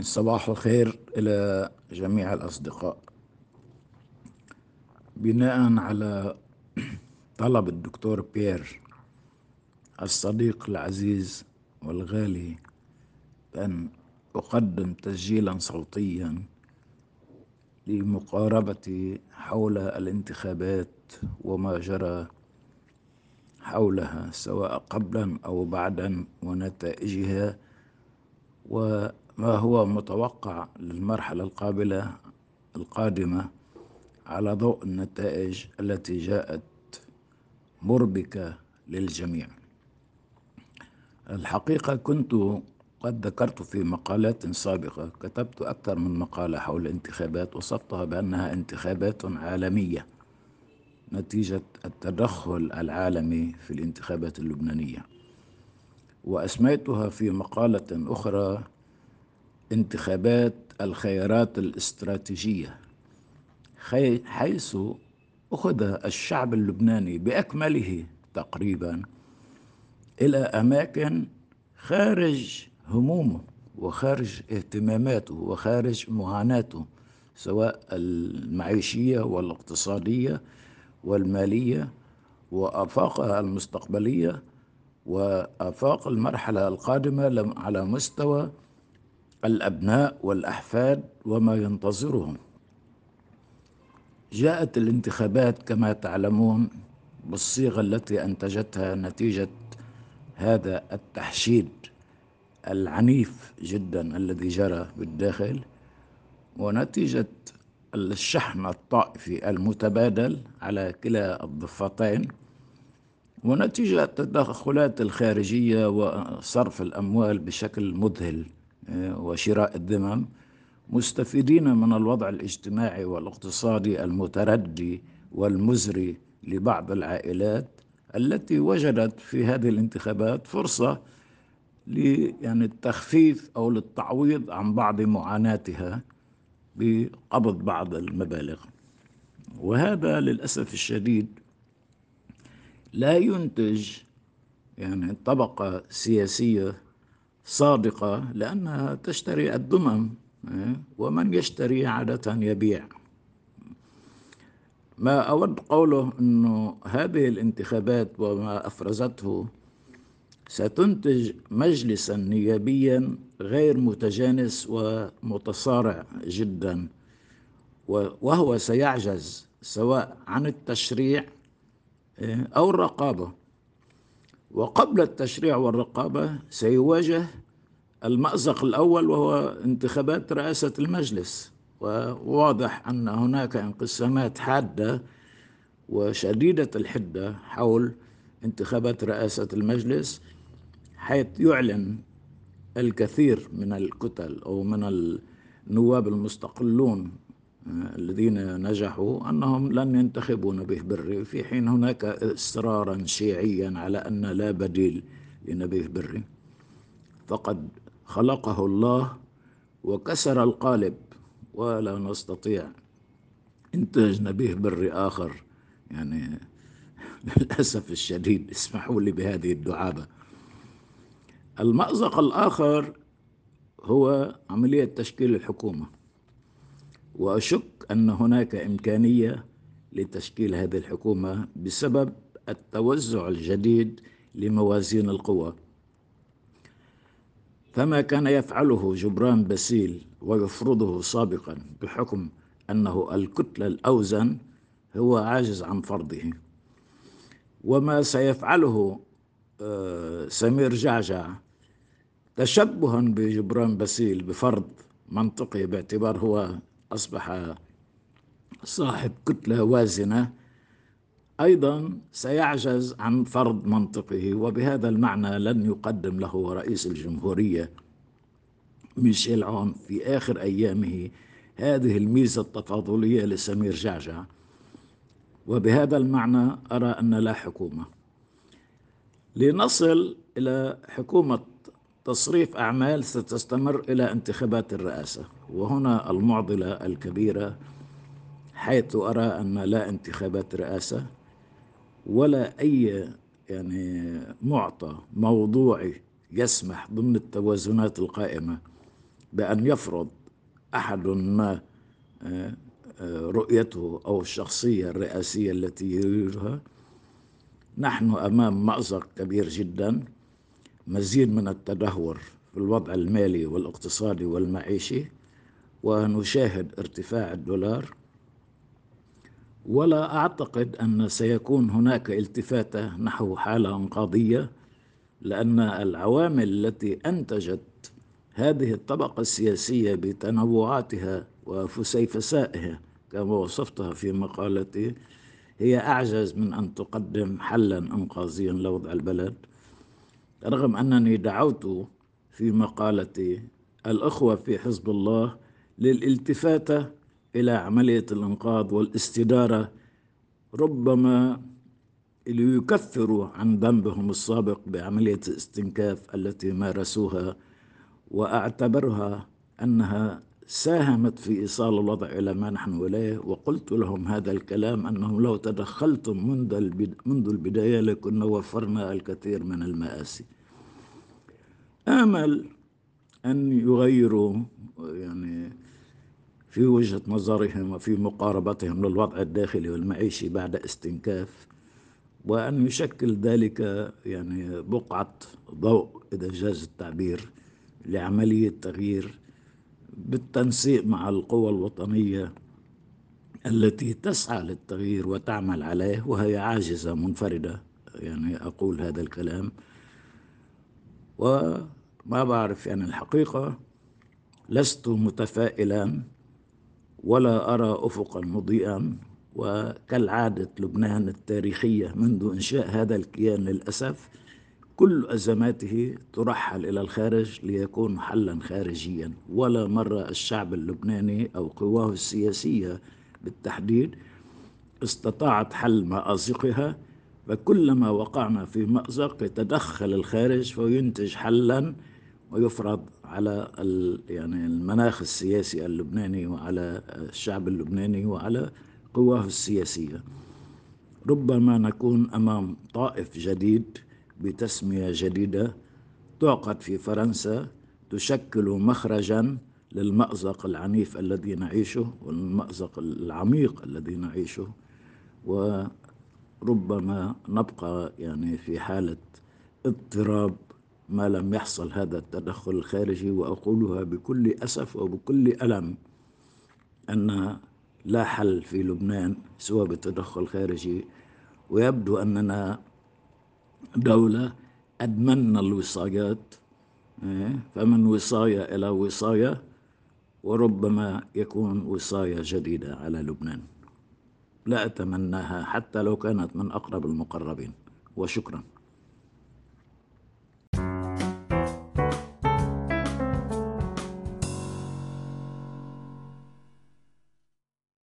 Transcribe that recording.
صباح الخير إلى جميع الأصدقاء. بناء على طلب الدكتور بيير الصديق العزيز والغالي أن أقدم تسجيلا صوتيا لمقاربتي حول الانتخابات وما جرى حولها سواء قبلا أو بعدا ونتائجها وما هو متوقع للمرحلة القابلة القادمة على ضوء النتائج التي جاءت مربكة للجميع؟ الحقيقة كنت قد ذكرت في مقالات سابقة كتبت أكثر من مقالة حول الانتخابات وصفتها بأنها انتخابات عالمية نتيجة التدخل العالمي في الانتخابات اللبنانية. وأسميتها في مقالة أخرى انتخابات الخيارات الاستراتيجية حيث أخذ الشعب اللبناني بأكمله تقريبا إلى أماكن خارج همومه وخارج اهتماماته وخارج معاناته سواء المعيشية والاقتصادية والمالية وآفاقها المستقبلية وآفاق المرحلة القادمة على مستوى الأبناء والأحفاد وما ينتظرهم. جاءت الانتخابات كما تعلمون بالصيغة التي أنتجتها نتيجة هذا التحشيد العنيف جدا الذي جرى بالداخل ونتيجة الشحن الطائفي المتبادل على كلا الضفتين ونتيجة التدخلات الخارجية وصرف الأموال بشكل مذهل. وشراء الذمم مستفيدين من الوضع الاجتماعي والاقتصادي المتردي والمزري لبعض العائلات التي وجدت في هذه الانتخابات فرصة يعني التخفيف أو للتعويض عن بعض معاناتها بقبض بعض المبالغ. وهذا للأسف الشديد لا ينتج يعني طبقة سياسية صادقة لأنها تشتري الدمم ومن يشتري عادة يبيع. ما أود قوله أنه هذه الانتخابات وما أفرزته ستنتج مجلسا نيابيا غير متجانس ومتصارع جدا وهو سيعجز سواء عن التشريع أو الرقابة. وقبل التشريع والرقابة سيواجه المأزق الأول وهو انتخابات رئاسة المجلس. وواضح أن هناك انقسامات حادة وشديدة الحدة حول انتخابات رئاسة المجلس حيث يعلن الكثير من الكتل أو من النواب المستقلون الذين نجحوا أنهم لن ينتخبوا نبيه بري في حين هناك إصرارا شيعيا على أن لا بديل لنبيه بري. فقد خلقه الله وكسر القالب ولا نستطيع إنتاج نبيه بري آخر. يعني للأسف الشديد اسمحوا لي بهذه الدعابة. المأزق الآخر هو عملية تشكيل الحكومة. وأشك أن هناك إمكانية لتشكيل هذه الحكومة بسبب التوزع الجديد لموازين القوى. فما كان يفعله جبران باسيل ويفرضه سابقا بحكم أنه الكتلة الأوزن هو عاجز عن فرضه. وما سيفعله سمير جعجع تشبها بجبران باسيل بفرض منطقي باعتبار هو أصبح صاحب كتلة وازنة. أيضا سيعجز عن فرض منطقه وبهذا المعنى لن يقدم له رئيس الجمهورية ميشيل عون في آخر أيامه هذه الميزة التفاضلية لسمير جعجع. وبهذا المعنى أرى أن لا حكومة. لنصل إلى حكومة تصريف أعمال ستستمر إلى انتخابات الرئاسة. وهنا المعضلة الكبيرة حيث أرى أن لا انتخابات رئاسة ولا أي يعني معطى موضوعي يسمح ضمن التوازنات القائمة بأن يفرض أحد ما رؤيته أو الشخصية الرئاسية التي يريدها. نحن أمام مأزق كبير جدا. مزيد من التدهور في الوضع المالي والاقتصادي والمعيشي ونشاهد ارتفاع الدولار. ولا أعتقد أن سيكون هناك التفاتة نحو حالة أنقاضية لأن العوامل التي أنتجت هذه الطبقة السياسية بتنوعاتها وفسيفسائها كما وصفتها في مقالتي هي أعجز من أن تقدم حلا إنقاذيا لوضع البلد. رغم أنني دعوت في مقالتي الأخوة في حزب الله للالتفاتة إلى عملية الإنقاذ والاستدارة ربما ليكفروا عن ذنبهم السابق بعملية الاستنكاف التي مارسوها وأعتبرها أنها ساهمت في إيصال الوضع إلى ما نحن إليه وقلت لهم هذا الكلام أنهم لو تدخلتم منذ البداية لكنا وفرنا الكثير من المآسي. آمل أن يغيروا يعني في وجهة نظرهم وفي مقاربتهم للوضع الداخلي والمعيشي بعد استنكاف وأن يشكل ذلك يعني بقعة ضوء إذا جاز التعبير لعملية تغيير بالتنسيق مع القوى الوطنية التي تسعى للتغيير وتعمل عليه وهي عاجزة منفردة يعني أقول هذا الكلام. وما بعرف يعني الحقيقة لست متفائلا ولا أرى أفقا مضيئا وكالعادة لبنان التاريخية منذ إنشاء هذا الكيان للأسف كل أزماته ترحل إلى الخارج ليكون حلا خارجيا ولا مرة الشعب اللبناني أو قواه السياسية بالتحديد استطاعت حل مأزقها فكلما وقعنا في مأزق يتدخل الخارج وينتج حلا ويفرض على يعني المناخ السياسي اللبناني وعلى الشعب اللبناني وعلى قواه السياسية. ربما نكون أمام طائف جديد بتسمية جديدة تعقد في فرنسا تشكل مخرجا للمأزق العنيف الذي نعيشه والمأزق العميق الذي نعيشه. وربما نبقى يعني في حالة اضطراب ما لم يحصل هذا التدخل الخارجي وأقولها بكل أسف وبكل ألم أن لا حل في لبنان سوى بالتدخل الخارجي. ويبدو أننا دولة أدمنا الوصايات فمن وصاية إلى وصاية وربما يكون وصاية جديدة على لبنان. لا أتمناها حتى لو كانت من أقرب المقربين. وشكرا.